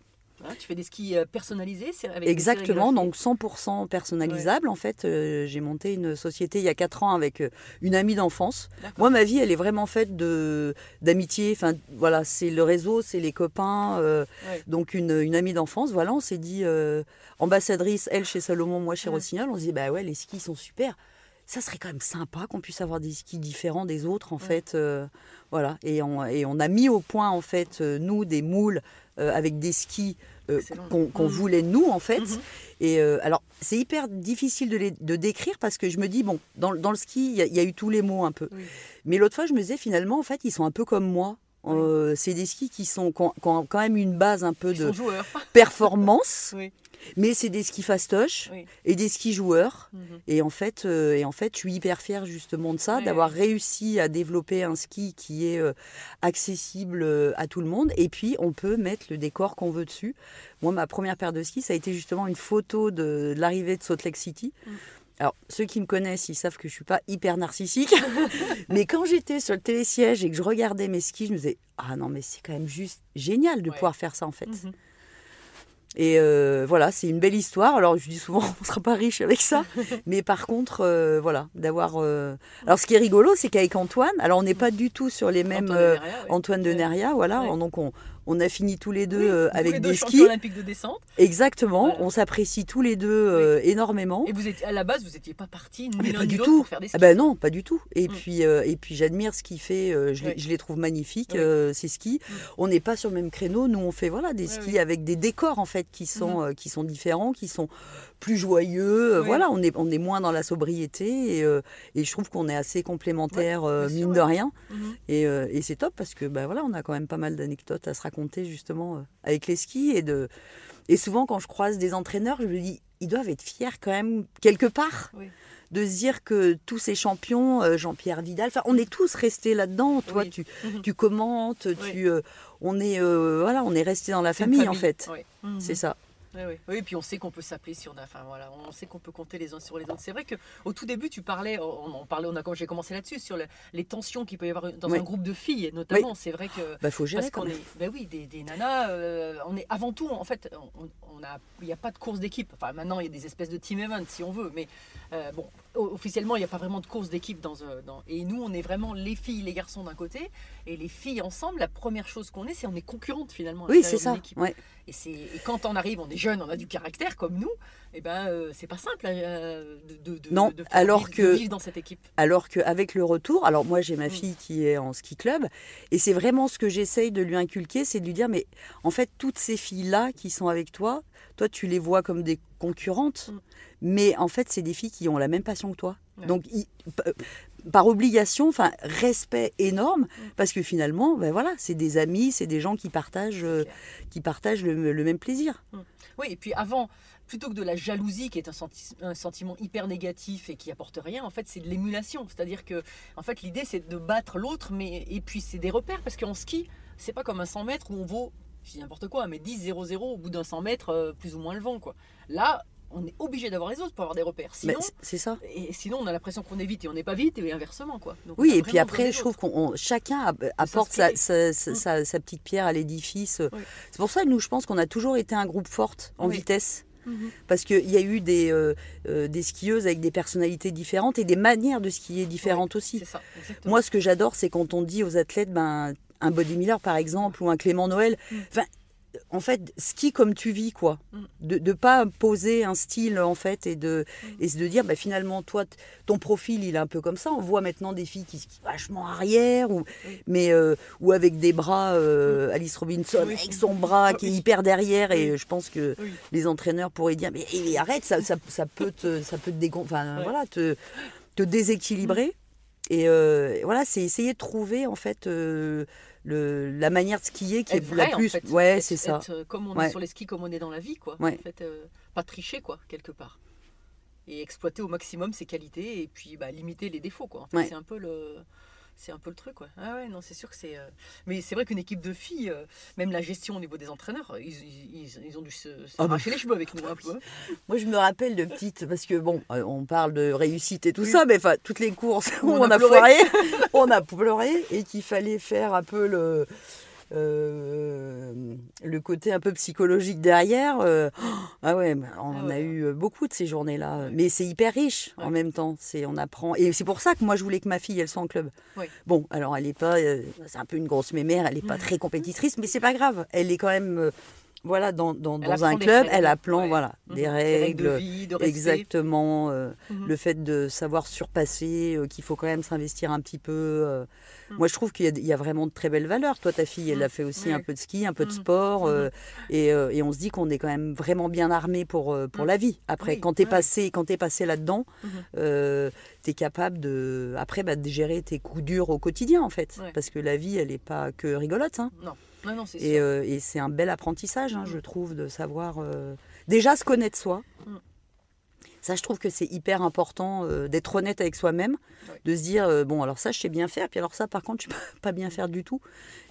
Hein, tu fais des skis euh, personnalisés avec Exactement, donc 100% personnalisable. En fait, euh, j'ai monté une société il y a 4 ans avec euh, une amie d'enfance. Moi, ma vie, elle est vraiment faite de d'amitié. Enfin, voilà, c'est le réseau, c'est les copains. euh, Ouais. Donc, une, une amie d'enfance, voilà, on s'est dit, euh, ambassadrice, elle chez Salomon, moi chez Ouais. Rossignol, on se dit, bah ouais, les skis sont super. Ça serait quand même sympa qu'on puisse avoir des skis différents des autres, en fait. euh, voilà, et on, et on a mis au point, en fait, euh, nous, des moules avec des skis euh, qu'on Mhm. voulait, nous, en fait. Mhm. Et euh, alors, c'est hyper difficile de, les, de décrire parce que je me dis, bon, dans, dans le ski, il y, a- il y a eu tous les mots un peu. Oui. Mais l'autre fois, je me disais, finalement, en fait, ils sont un peu comme moi. Euh, c'est des skis qui, sont, qui ont, qui ont quand même une base un peu Ils de performance, Oui. Mais c'est des skis fastoches Oui. et des skis joueurs. Mhm. Et en fait, euh, et en fait, je suis hyper fière justement de ça, d'avoir réussi à développer un ski qui est euh, accessible euh, à tout le monde. Et puis, on peut mettre le décor qu'on veut dessus. Moi, ma première paire de skis, ça a été justement une photo de, de l'arrivée de Salt Lake City. Mm. Alors, ceux qui me connaissent, ils savent que je suis pas hyper narcissique. mais quand j'étais sur le télésiège et que je regardais mes skis, je me disais, ah non, mais c'est quand même juste génial de Ouais. pouvoir faire ça en fait. Mhm. Et euh, voilà, c'est une belle histoire. Alors je dis souvent, on ne sera pas riche avec ça. mais par contre, euh, voilà, d'avoir. euh, Alors ce qui est rigolo, c'est qu'avec Antoine, alors on n'est pas du tout sur les mêmes. Antoine euh, de Neria, ouais. Antoine de. Neria, voilà. Ouais. Donc on, on a fini tous les deux Oui, euh, avec les deux des skis. olympiques de descente. Exactement. Voilà. On s'apprécie tous les deux euh, énormément. Et vous étiez à la base, vous n'étiez pas partis ni Mais l'un ni du l'autre tout. pour faire des skis. Ah ben non, pas du tout. Et Mm. puis, euh, et puis j'admire ce qu'il fait. je, les, Oui. je les trouve magnifiques, ces skis. Mm. On n'est pas sur le même créneau. Nous, on fait voilà des skis avec des décors en fait qui sont qui sont différents, qui sont plus joyeux. euh, Oui. Voilà, on est on est moins dans la sobriété et, euh, et je trouve qu'on est assez complémentaires Ouais, euh, mine sûr, de ouais. rien. Mhm. Et, euh, et c'est top parce que ben voilà, on a quand même pas mal d'anecdotes à se raconter justement avec les skis et de et souvent quand je croise des entraîneurs, je me dis ils doivent être fiers quand même quelque part Oui. de se dire que tous ces champions, euh, Jean-Pierre Vidal, enfin on est tous restés là-dedans. Toi, Oui. tu, Mhm. tu commentes, Oui. tu, euh, on est euh, voilà, on est resté dans la C'est famille, en fait. Ouais. Mhm. C'est ça. Oui, oui. Puis on sait qu'on peut s'appeler si on a, enfin voilà, on sait qu'on peut compter les uns sur les autres. C'est vrai que au tout début, tu parlais, on parlait, on a, quand j'ai commencé là-dessus sur le- les tensions qu'il peut y avoir dans Oui. un groupe de filles, notamment. C'est vrai que Bah faut gérer parce qu'on est, ben oui, des, des nanas, euh, on est avant tout, en fait, on, on a, il n'y a pas de course d'équipe. Enfin, maintenant, il y a des espèces de team events si on veut, mais euh, bon, officiellement, il n'y a pas vraiment de course d'équipe dans, euh, dans. Et nous, on est vraiment les filles, les garçons d'un côté, et les filles ensemble. La première chose qu'on est, c'est on est concurrentes finalement. à Oui, c'est ça. Ouais. Et, c'est, et quand on arrive, on est jeune, on a du caractère comme nous, et ben euh, c'est pas simple euh, de, Non, de faire alors vivre, de que- vivre dans cette équipe. Alors qu'avec le retour, alors moi j'ai ma Mm. fille qui est en ski club, et c'est vraiment ce que j'essaye de lui inculquer, c'est de lui dire, mais en fait toutes ces filles-là qui sont avec toi, toi tu les vois comme des concurrentes, Mm. mais en fait c'est des filles qui ont la même passion que toi. Ouais. Donc il- par obligation, enfin respect énorme, Mm. parce que finalement, ben voilà, c'est des amis, c'est des gens qui partagent, euh, qui partagent le, le même plaisir. Oui, et puis avant, plutôt que de la jalousie qui est un, senti- un sentiment hyper négatif et qui apporte rien, en fait, c'est de l'émulation. C'est-à-dire que, en fait, l'idée, c'est de battre l'autre, mais et puis c'est des repères parce qu'en ski, c'est pas comme un 100 mètres où on vaut, je dis n'importe quoi, mais 10 0 0 au bout d'un 100 mètres, euh, plus ou moins le vent, quoi. Là, on est obligé d'avoir les autres pour avoir des repères. Sinon, c'est- ça. et sinon, on a l'impression qu'on est vite et on n'est pas vite, et inversement, quoi. Donc, Oui, et puis après, je trouve qu'on on- chacun apporte sa, sa, sa- Mm. sa- sa petite pierre à l'édifice. Oui. C'est pour ça que nous, je pense qu'on a toujours été un groupe fort en Oui. vitesse. Mhm. Parce qu'il y a eu des, euh, euh, des skieuses avec des personnalités différentes et des manières de skier différentes aussi. Ça. Moi, ce que j'adore, c'est quand on dit aux athlètes, ben, un Body Miller par exemple, ou un Clément Noël, Mm. enfin, en fait, ski comme tu vis, quoi. Mm. De ne pas poser un style, en fait, et de, Mm. et de dire, bah, finalement, toi, ton profil, il est un peu comme ça. On voit maintenant des filles qui skient vachement arrière, ou, mais, euh, ou avec des bras, euh, Alice Robinson, Oui. avec son bras qui est hyper derrière, et je pense que Oui. les entraîneurs pourraient dire, mais, mais arrête, ça, ça, ça peut te, ça peut te, décon- enfin, Ouais. voilà, te, te déséquilibrer. Et euh, voilà, c'est essayer de trouver en fait euh, le, la manière de skier qui est la plus. en fait. Ouais, c'est ça. être, euh, comme on Ouais. est sur les skis, comme on est dans la vie, quoi. Ouais. En fait, euh, pas tricher, quoi, quelque part. Et exploiter au maximum ses qualités et puis bah, limiter les défauts, quoi. En fait, Ouais. c'est un peu le. C'est un peu le truc, quoi. Ah ouais, non, c'est sûr que c'est. euh, Mais c'est vrai qu'une équipe de filles, euh, même la gestion au niveau des entraîneurs, ils, ils- ont dû se, se Ah bah. les cheveux avec nous un peu. Moi, je me rappelle de petites, parce que bon, euh, on parle de réussite et tout Oui. ça, mais enfin, toutes les courses où On on, a a pleuré. foiré, on a pleuré et qu'il fallait faire un peu le. Euh, le côté un peu psychologique derrière. euh, ah ouais, bah, on Ah a eu euh, beaucoup de ces journées-là. Mais c'est hyper riche en même temps. C'est on apprend et c'est pour ça que moi je voulais que ma fille elle soit en club. Ouais. Bon, alors elle est pas, euh, c'est un peu une grosse mémère, elle est pas très compétitrice, mais c'est pas grave. Elle est quand même, voilà, dans, dans, Elle dans un des club, règles, elle apprend, ouais. voilà, Mhm. des règles. de vie, de respect. Exactement. euh, Mhm. Le fait de savoir surpasser, euh, qu'il faut quand même s'investir un petit peu. euh. Mhm. Moi, je trouve qu'il y, a- il y a vraiment de très belles valeurs. Toi, ta fille, elle a fait aussi un peu de ski, un peu de sport. et, et on se dit qu'on est quand même vraiment bien armé pour, pour la vie. Après, Oui, quand tu es ouais. passé, quand t'es passé là-dedans, tu es capable de, après, bah, de gérer tes coups durs au quotidien, en fait. Ouais. Parce que la vie, elle n'est pas que rigolote. hein. Non, non, Et, euh, et c'est un bel apprentissage, hein, Mm. je trouve, de savoir euh, déjà se connaître soi. Mm. Ça, je trouve que c'est hyper important euh, d'être honnête avec soi-même, Ouais. de se dire euh, bon, alors ça, je sais bien faire, puis alors ça, par contre, je sais pas, pas bien faire du tout.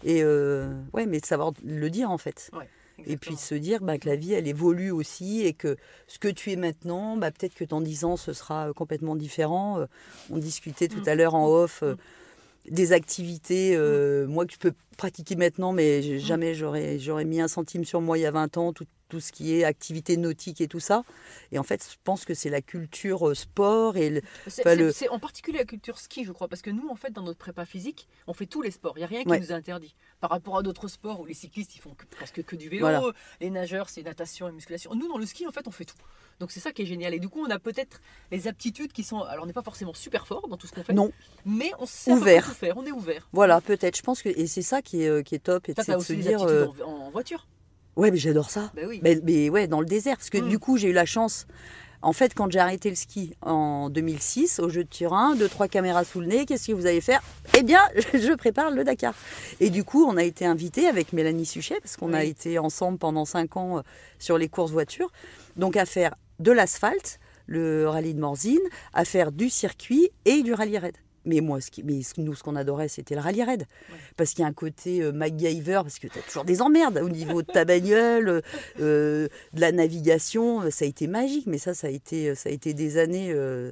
Et ouais, mais de savoir le dire en fait. Ouais, Et puis se dire bah, que la vie, elle évolue aussi et que ce que tu es maintenant, bah, peut-être que dans 10 ans, ce sera complètement différent. On discutait tout Mm. à l'heure en off Mm. Des activités, euh, moi, que je peux pratiquer maintenant, mais jamais j'aurais, j'aurais mis un centime sur moi il y a 20 ans, tout, tout ce qui est activité nautique et tout ça. Et en fait, je pense que c'est la culture euh, sport et le- Enfin, en particulier la culture ski, je crois, parce que nous, en fait, dans notre prépa physique, on fait tous les sports. Il n'y a rien qui Ouais. nous interdit. Par rapport à d'autres sports où les cyclistes, ils font que- presque que du vélo, Voilà. les nageurs, c'est natation et musculation. Nous, dans le ski, en fait, on fait tout. Donc c'est ça qui est génial. Et du coup, on a peut-être les aptitudes qui sont. Alors, on n'est pas forcément super fort dans tout ce qu'on fait. Non. Mais on sait Ouvert. tout faire. On est ouvert. Voilà, peut-être. Je pense que et c'est ça qui est, euh, qui est top, et Ça, de se les dire, aptitudes euh, en, en voiture. Ouais, mais j'adore ça. Ben oui. Mais, mais ouais, dans le désert. Parce que Mm. du coup, j'ai eu la chance. En fait, quand j'ai arrêté le ski en 2006, au jeu de Turin, deux, trois caméras sous le nez, qu'est-ce que vous allez faire? Eh bien, je prépare le Dakar. Et du coup, on a été invités avec Mélanie Suchet, parce qu'on a été ensemble pendant cinq ans euh, sur les courses voitures, donc à faire de l'asphalte, le rallye de Morzine, à faire du circuit et du rallye raid. Mais moi, ce qui, mais ce- nous, ce qu'on adorait, c'était le rallye raid. Ouais. Parce qu'il y a un côté euh, MacGyver, parce que tu as toujours des emmerdes au niveau de ta bagnole, euh, de la navigation. euh, Ça a été magique, mais ça, ça a été, ça a été des années euh,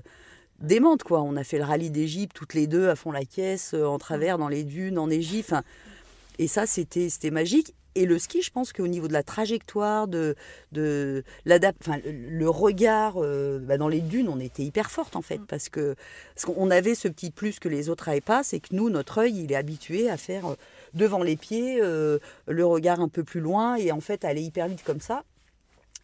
démentes, quoi. On a fait le rallye d'Égypte toutes les deux à fond la caisse, euh, en travers, dans les dunes, en Égypte. Enfin, et ça, c'était magique. Et le ski, je pense qu'au niveau de la trajectoire, de, de enfin, le- regard euh, bah, dans les dunes, on était hyper forte en fait, Mm. parce que parce qu'on avait ce petit plus que les autres n'avaient pas, c'est que nous, notre œil, il est habitué à faire euh, devant les pieds, euh, le regard un peu plus loin, et en fait aller hyper vite comme ça.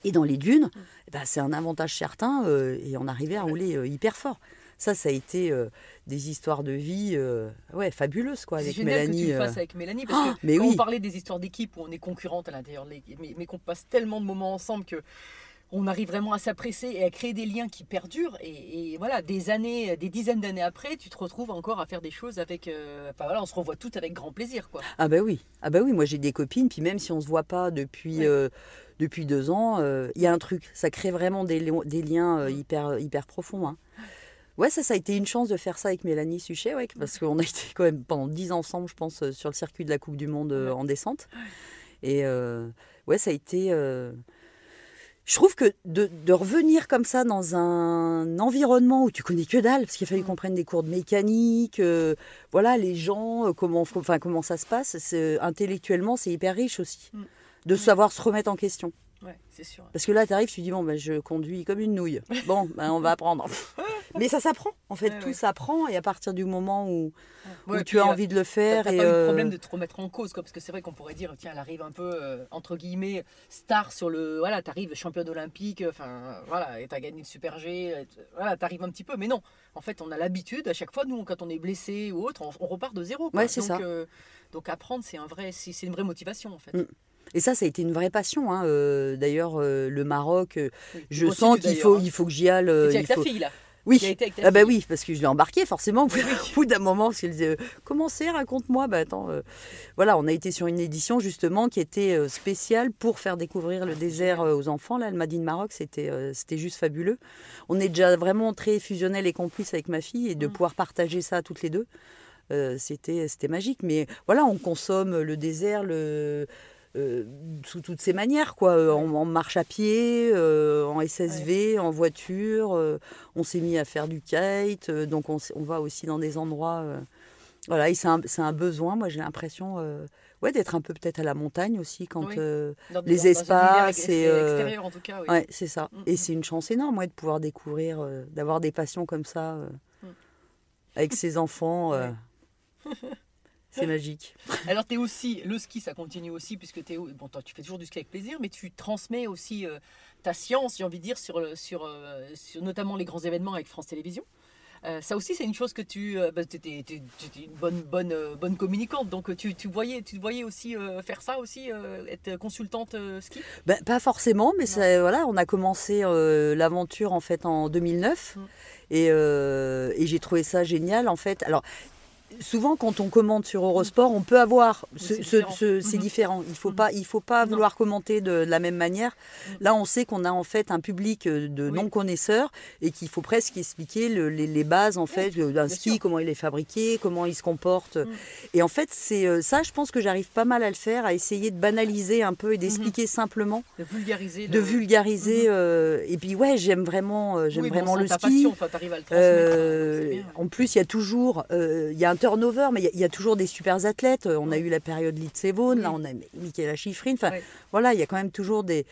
Et dans les dunes, eh ben, c'est un avantage certain, et on arrivait à rouler hyper fort. Ça, ça a été euh, des histoires de vie euh, ouais, fabuleuses quoi, C'est avec génial que tu Mélanie. le euh. fasses avec Mélanie parce que mais quand oui. on parlait des histoires d'équipe où on est concurrente à l'intérieur de l'équipe, mais, mais qu'on passe tellement de moments ensemble que on arrive vraiment à s'apprécier et à créer des liens qui perdurent. Et, et voilà, des années, des dizaines d'années après, tu te retrouves encore à faire des choses avec. euh, enfin voilà, on se revoit toutes avec grand plaisir, quoi. Ah bah oui, ah bah oui, moi j'ai des copines, puis même si on se voit pas depuis, Ouais. euh, depuis deux ans, euh, il y a un truc, ça crée vraiment des, li- des liens euh, hyper, hyper profonds. hein. Ouais, ça, ça a été une chance de faire ça avec Mélanie Suchet, ouais, parce qu'on a été quand même pendant dix ans ensemble, je pense, euh, sur le circuit de la Coupe du Monde euh, Ouais. en descente. Et euh, ouais, ça a été... euh, Je trouve que de, de revenir comme ça dans un environnement où tu connais que dalle, parce qu'il a fallu qu'on prenne des cours de mécanique, euh, voilà, les gens, comment, enfin, comment ça se passe, intellectuellement, c'est hyper riche aussi. Mm. De savoir se remettre en question. Ouais, c'est sûr. Parce que là, tu arrives, tu dis, bon, ben, je conduis comme une nouille. Bon, ben, on va apprendre. Mais ça s'apprend, en fait, Ouais, tout ouais. s'apprend, et à partir du moment où, tu as euh, envie de le faire. et, pas eu de euh, problème de te remettre en cause, quoi, parce que c'est vrai qu'on pourrait dire, tiens, elle arrive un peu, euh, entre guillemets, star sur le. Voilà, t'arrives championne olympique, enfin, voilà, et t'as gagné le Super G, euh, t- voilà, t'arrives un petit peu. Mais non, en fait, on a l'habitude, à chaque fois, nous, quand on est blessé ou autre, on, on repart de zéro. quoi. Ouais, c'est donc, ça. euh, donc apprendre, c'est un vrai, c'est une vraie motivation, en fait. Mm. Et ça, ça a été une vraie passion. hein. Euh, D'ailleurs, euh, le Maroc, euh, je continue, sens qu'il faut, hein. il faut que j'y aille. il avec ta fille, là. Oui. Tu avec ta Ah bah fille. oui, parce que je l'ai embarqué forcément. Au bout, d'un moment, parce qu'elle disait comment c'est, raconte-moi. Bah attends, voilà, on a été sur une édition justement qui était spéciale pour faire découvrir le désert euh, aux enfants. Là, le Madine Maroc, c'était c'était juste fabuleux. On est déjà vraiment très fusionnels et complices avec ma fille et de Mm. pouvoir partager ça toutes les deux. c'était c'était magique mais voilà on consomme le désert le euh, sous toutes ses manières quoi Euh, en, en marche à pied euh, en SSV en voiture euh, on s'est mis à faire du kite, donc on, va aussi dans des endroits Voilà, et c'est un, besoin. Moi, j'ai l'impression ouais, d'être un peu peut-être à la montagne aussi quand. Oui. Dans- Les dans- dans espaces et, extérieur, en tout cas, oui. Ouais, c'est ça. Mm, Et mm. c'est une chance énorme, ouais, de pouvoir découvrir, d'avoir des passions comme ça Mm. avec ses enfants. euh, c'est magique. Alors, tu es aussi, le ski, ça continue aussi, puisque t'es, bon, toi, tu fais toujours du ski avec plaisir, mais tu transmets aussi euh, ta science, j'ai envie de dire, sur, le- sur, euh, sur notamment les grands événements avec France Télévisions. Euh, ça aussi, c'est une chose que tu. Euh, bah, t'étais- t'étais une bonne, bonne, euh, bonne communicante, donc euh, tu, tu, voyais, tu te voyais aussi euh, faire ça aussi, euh, être consultante euh, ski? Ben, pas forcément, mais ça, voilà, on a commencé euh, l'aventure en fait en 2009 Mm. et, euh, et j'ai trouvé ça génial en fait. Alors souvent quand on commente sur Eurosport, on peut avoir ce- c'est différent. ce- Mhm. différent. Il faut Mhm. pas, il faut pas Non. vouloir commenter de, de la même manière. Mhm. Là, on sait qu'on a en fait un public euh, de Oui. non connaisseurs et qu'il faut presque expliquer le- les, les bases en fait d'un ski, sûr. comment il est fabriqué, comment il se comporte. Et en fait, c'est euh, ça, je pense que j'arrive pas mal à le faire, à essayer de banaliser un peu et d'expliquer simplement de vulgariser. de vulgariser. euh, et puis ouais, j'aime vraiment, j'aime Oui, vraiment le ski. passion, à le. Euh, hein, en plus, il y a toujours, euh, il y a un turnover, mais il y a- il y, a toujours des super athlètes. Euh, On a eu la période Litzevon, là Oui. on a Michaela Schifrin. Enfin, voilà, il y a quand même toujours des,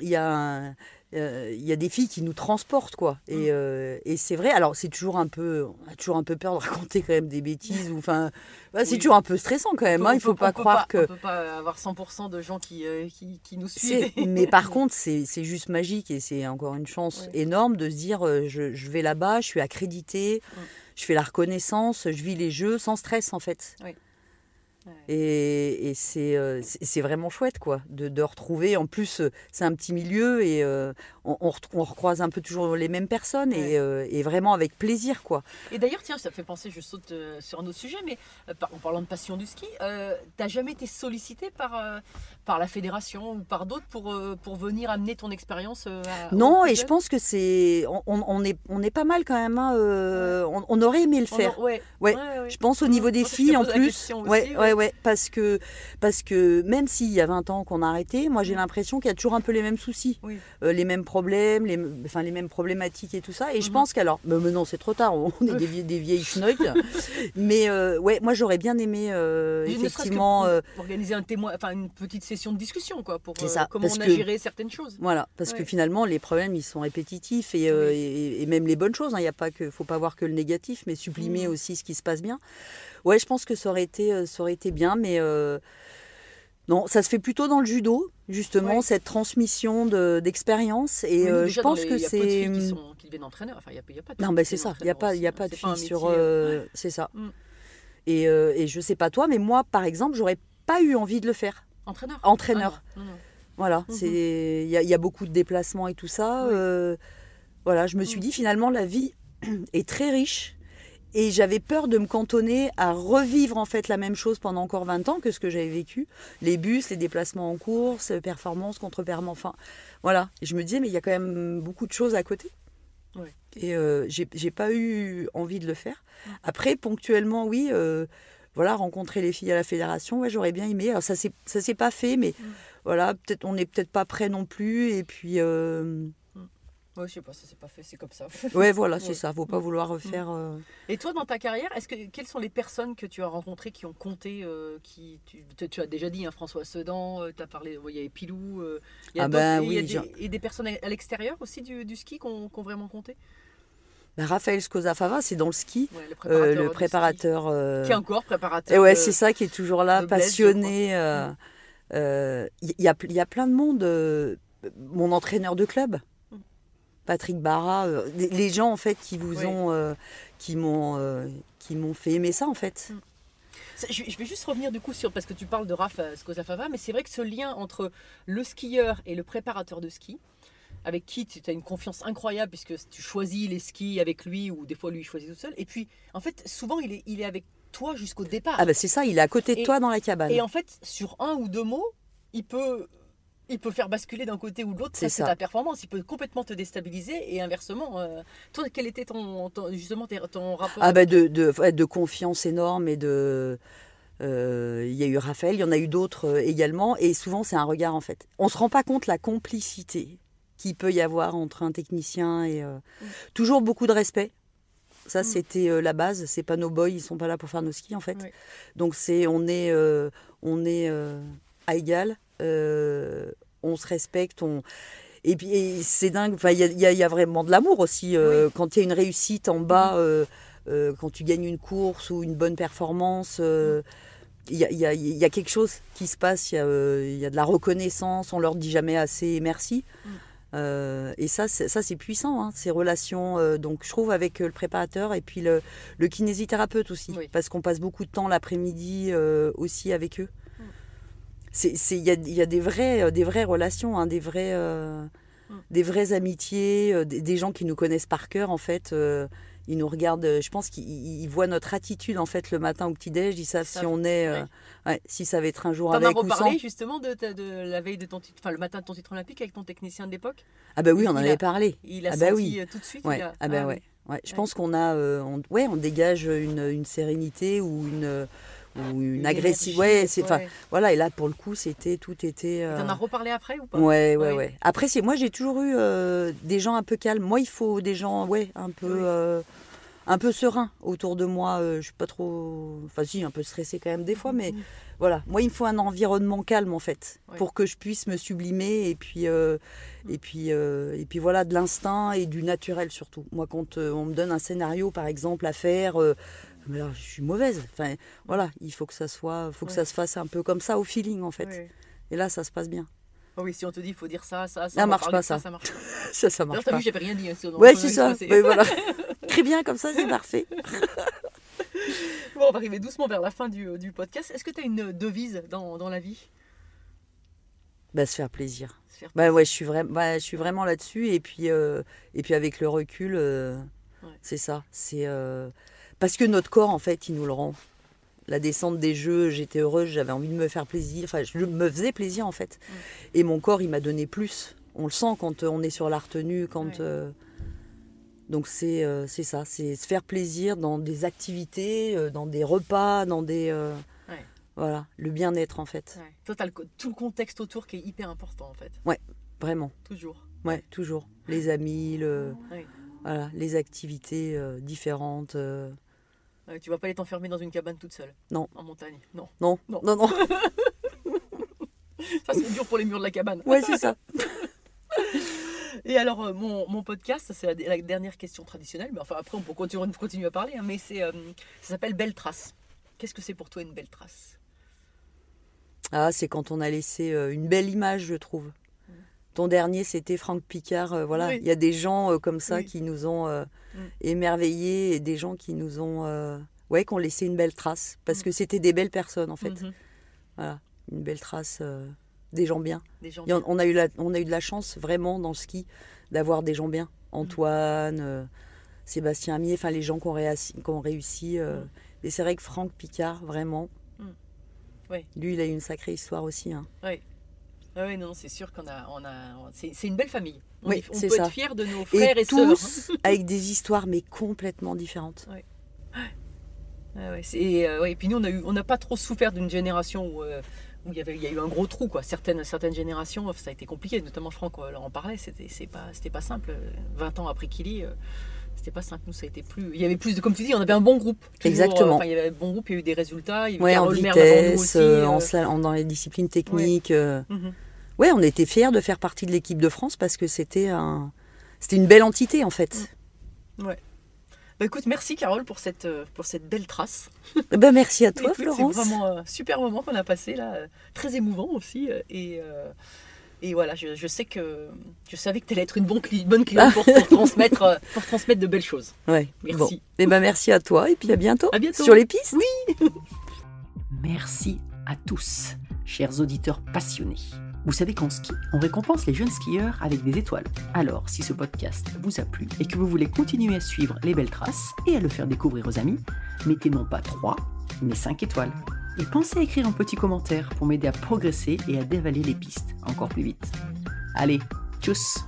il y a, un- euh, il y a des filles qui nous transportent quoi. Mm. Et, euh, et c'est vrai. Alors c'est toujours un peu, on a toujours un peu peur de raconter quand même des bêtises ou enfin, ouais, c'est Oui. toujours un peu stressant quand même. On hein, peut- il faut on pas peut croire On que. peut pas avoir 100% de gens qui, euh, qui, qui nous suivent. mais par contre, c'est c'est juste magique et c'est encore une chance énorme de se dire je, je vais là-bas, je suis accrédité, Mm. je fais la reconnaissance, je vis les jeux sans stress en fait. Ouais. Et, et c'est euh, c'est- c'est vraiment chouette quoi de, de retrouver. En plus, euh, c'est un petit milieu et euh, on, on, recroise un peu toujours les mêmes personnes Ouais. et, euh, et vraiment avec plaisir quoi. Et d'ailleurs, tiens, ça fait penser, je saute sur un autre sujet, mais en parlant de passion du ski, t'as jamais été sollicité par, par la fédération ou par d'autres pour, pour venir amener ton expérience à- Non, et je pense que c'est on, est on est pas mal quand même. hein, on, aurait aimé le faire. ouais, Ouais. Je pense au niveau des filles en plus. ouais. Ouais, ouais, parce que parce que même s'il y a 20 ans qu'on a arrêté, moi j'ai l'impression qu'il y a toujours un peu les mêmes soucis, Oui. Euh, les mêmes problèmes, les, enfin les mêmes problématiques et tout ça. Et je Mhm. pense qu'alors, mais, mais non, c'est trop tard, on est des, vieilles- des vieilles mais euh, ouais, moi j'aurais bien aimé euh, effectivement. euh, organiser un témoin, enfin une petite session de discussion, quoi, pour ça, comment on a que- géré certaines choses. Voilà, parce que finalement, les problèmes, ils sont répétitifs et, Oui. et, et même les bonnes choses. Il ne pas que, faut pas voir que le négatif, mais sublimer Mhm. aussi ce qui se passe bien. Ouais, je pense que ça aurait été, euh, ça aurait été bien, mais euh, non, ça se fait plutôt dans le judo, justement, Ouais. cette transmission de- d'expérience. et Oui, euh, je pense les- que il y a peu de filles c'est. qui, sont, qui deviennent entraîneurs. Enfin, il n'y a, pas de Non, qui c'est ça. Il n'y a pas, y a pas de filles C'est sur. C'est ça. Mm. Et, et je sais pas toi, mais moi, par exemple, j'aurais pas eu envie de le faire. Entraîneur? Entraîneur. Ah non, non, non. Voilà, Mhm. c'est il y, a- il y a beaucoup de déplacements et tout ça. Oui. euh, voilà, je me suis Mhm. dit finalement la vie est très riche et j'avais peur de me cantonner à revivre en fait la même chose pendant encore 20 ans que ce que j'avais vécu, les bus, les déplacements en course, performance contre performance. Enfin, voilà, et je me disais mais il y a quand même beaucoup de choses à côté. Ouais. Et euh, j'ai pas eu envie de le faire. Après ponctuellement oui. euh, voilà, rencontrer les filles à la fédération, ouais, j'aurais bien aimé. Alors ça s'est ça s'est pas fait, mais voilà, peut-être on n'est peut-être pas prêt non plus. Et puis euh, Ouais, je sais pas, ça s'est pas fait, c'est comme ça. ouais, voilà, c'est Ouais. ça. Faut pas vouloir refaire. euh, Et toi, dans ta carrière, est-ce que quelles sont les personnes que tu as rencontrées qui ont compté, euh, qui tu, tu- tu as déjà dit, hein, François Sedan, tu as parlé, ouais, il y avait Pilou, euh, il y a Ah ben et il y a oui, des, genre- et des personnes à l'extérieur aussi du, du ski qui ont, vraiment compté? bah, Raphaël Scosafava, c'est dans le ski, Ouais, le euh, préparateur. le du préparateur. ski. euh, Qui est encore préparateur. Et ouais, de- c'est ça qui est toujours là, passionné. euh, euh, Il y, a, il y a plein de monde. euh, mon entraîneur de club, Mm. Patrick Barra, euh, les- gens en fait qui vous Oui. ont, euh, qui m'ont, euh, qui m'ont fait aimer ça en fait. Mm. Je, vais juste revenir du coup sur, parce que tu parles de euh, Scosafava, mais c'est vrai que ce lien entre le skieur et le préparateur de ski, avec qui tu as une confiance incroyable puisque tu choisis les skis avec lui ou des fois lui il choisit tout seul. Et puis en fait souvent il est, il est avec toi jusqu'au départ. Ah bah c'est ça, il est à côté de Et- toi dans la cabane. Et en fait sur un ou deux mots il peut, il peut faire basculer d'un côté ou de l'autre. C'est Ça c'est ça. ta performance. Il peut complètement te déstabiliser et inversement. euh, toi quel était ton, ton- justement ton rapport Ah bah de, de, confiance énorme et de... euh, Il y a eu Raphaël, il y en a eu d'autres euh, également, et souvent c'est un regard en fait. On se rend pas compte la complicité qu'il peut y avoir entre un technicien et... euh, Toujours beaucoup de respect. Ça, Mm. c'était euh, la base. C'est pas nos boys, ils sont pas là pour faire nos skis en fait. Oui. Donc c'est, on est, euh, on est à égal. Euh, on se respecte. On et puis c'est dingue. Enfin, il y a, il y il y a vraiment de l'amour aussi euh, quand il y a une réussite en bas, euh, euh, quand tu gagnes une course ou une bonne performance. euh, il y, y a- y quelque chose qui se passe, il y euh, y a de la reconnaissance, on leur dit jamais assez merci. Euh, et ça, c'est, ça, c'est puissant, hein, ces relations, euh, donc je trouve, avec le préparateur et puis le, le kinésithérapeute aussi, Oui. parce qu'on passe beaucoup de temps l'après-midi aussi avec eux. Il y, a, y a des, vrais, euh, des vraies relations, hein, des, vrais, euh, des vraies amitiés, euh, des, des gens qui nous connaissent par cœur, en fait. euh, ils nous regardent, euh, je pense qu'ils ils- ils voient notre attitude, en fait, le matin au petit-déj, ils savent Ça- si on est, ouais. ouais, si ça va être un jour avec ou sans. reparlé justement de, ta- de la veille de ton titre, enfin le matin de ton titre olympique avec ton technicien de l'époque? Ah bah oui, on en Il avait a- parlé. Il a Ah bah senti oui. tout de suite Ouais. a- Ah bah ah ouais. Je pense qu'on a, on, ouais, on dégage une, une sérénité ou une, ou une, Une agressivité. énergie, Ouais, c'est, enfin, ouais. voilà. Et là, pour le coup, c'était, tout était. euh, T'en as reparlé après ou pas? Ouais, ouais, Ouais. ouais. Après, c'est moi, j'ai toujours eu euh, des gens un peu calmes. Moi, il faut des gens, ouais, un peu, Oui. euh, un peu sereins autour de moi. Euh, je suis pas trop, enfin, si, un peu stressée quand même des fois, mais Mhm. voilà. Moi, il me faut un environnement calme en fait, Ouais. pour que je puisse me sublimer et puis, euh, et puis, et puis voilà, de l'instinct et du naturel surtout. Moi, quand on me donne un scénario, par exemple, à faire. Euh, mais là, je suis mauvaise. Enfin, voilà, il faut que ça soit, faut que Ouais. ça se fasse un peu comme ça, au feeling en fait. Ouais. Et là, ça se passe bien. Ah oui, si on te dit il faut dire ça, ça, ça, Ça marche pas, ça, ça. ça marche pas. Ça, ça marche t'as pas. vu, j'avais rien dit. hein, sur- Ouais, c'est ça. Oui, voilà. Très bien, comme ça, c'est parfait. Bon, on va arriver doucement vers la fin du, du podcast. Est-ce que tu as une devise dans, dans la vie? Bah, se faire plaisir. Se faire Bah ouais, je suis vraiment, bah, je suis vraiment là-dessus. Et puis, euh, et puis avec le recul, euh, Ouais. c'est ça. C'est euh, parce que notre corps, en fait, il nous le rend. La descente des jeux, j'étais heureuse, j'avais envie de me faire plaisir. Enfin, je me faisais plaisir en fait. Et mon corps, il m'a donné plus. On le sent quand euh, on est sur la retenue, quand. Ouais. euh, donc c'est euh, ça, c'est se faire plaisir dans des activités, euh, dans des repas, dans des euh, Ouais. voilà, le bien-être en fait. Ouais. Toi, le co- tout le contexte autour qui est hyper important en fait. Vraiment. Toujours. Ouais, toujours. Les amis, le, Ouais. voilà, les activités différentes. Euh, tu vas pas aller t'enfermer dans une cabane toute seule. Non. En montagne. Non. Non, Non. non, non. Ça, c'est dur pour les murs de la cabane. Ouais, c'est ça. Et alors, euh, mon, mon podcast, c'est la, la dernière question traditionnelle, mais enfin après, on peut continuer, continuer à parler, hein, mais c'est, euh, ça s'appelle Belle Trace. Qu'est-ce que c'est pour toi une belle trace? Ah, c'est quand on a laissé euh, une belle image, je trouve. Ton dernier, c'était Franck Picard. euh, voilà, Oui. il y a des gens euh, comme ça Oui. qui nous ont euh, Mm. émerveillés et des gens qui nous ont, ouais, qui ont laissé une belle trace parce que c'était des belles personnes en fait. Mhm. Voilà, une belle trace, des gens bien. Des gens Et on, a eu la, on a eu de la chance vraiment dans le ski d'avoir des gens bien. Antoine, euh, Sébastien Amier, enfin les gens qui ont, réassi- qui ont réussi. Mm. Et c'est vrai que Franck Picard, vraiment, Mm. Oui. lui, il a eu une sacrée histoire aussi. hein. Ah oui, non, c'est sûr qu'on a, on a, on- c'est, une belle famille. On, Oui, est- on peut ça. être fiers de nos frères et, Et sœurs. tous avec des histoires, mais complètement différentes. Ah ouais, c'est- et, euh, ouais, et puis nous, on on n'a pas trop souffert d'une génération où, euh, où il y avait, il y a eu un gros trou, quoi. Certaines, certaines générations, ça a été compliqué. Notamment Franck euh, en parlait. C'était, pas, pas simple. 20 ans après Kili, euh, c'était pas simple. Nous, ça a été plus. Il y avait plus de, comme tu dis, on avait un bon groupe. Toujours, Exactement. enfin, il y avait un bon groupe. Il y a eu des résultats. Il y Ouais, en vitesse, aussi, euh, euh, en dans les disciplines techniques. euh. mhm. Ouais, on était fiers de faire partie de l'équipe de France parce que c'était un, c'était une belle entité en fait. Bah, écoute, merci Carole pour cette, pour cette belle trace. Ben merci à toi, Écoute, Florence. C'est vraiment un super moment qu'on a passé là, très émouvant aussi. Et, euh, et voilà, je, je sais que je savais que tu allais être une bonne, cli- bonne cliente pour, pour transmettre, euh, pour transmettre de belles choses. Ouais. Merci. Bon. Eh ben merci à toi et puis à bientôt. À bientôt. Sur les pistes. Merci à tous, chers auditeurs passionnés. Vous savez qu'en ski, on récompense les jeunes skieurs avec des étoiles. Alors, si ce podcast vous a plu et que vous voulez continuer à suivre les belles traces et à le faire découvrir aux amis, mettez non pas 3, mais 5 étoiles. Et pensez à écrire un petit commentaire pour m'aider à progresser et à dévaler les pistes encore plus vite. Allez, tchuss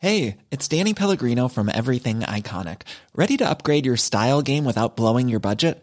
Hey, it's Danny Pellegrino from Everything Iconic. Ready to upgrade your style game without blowing your budget?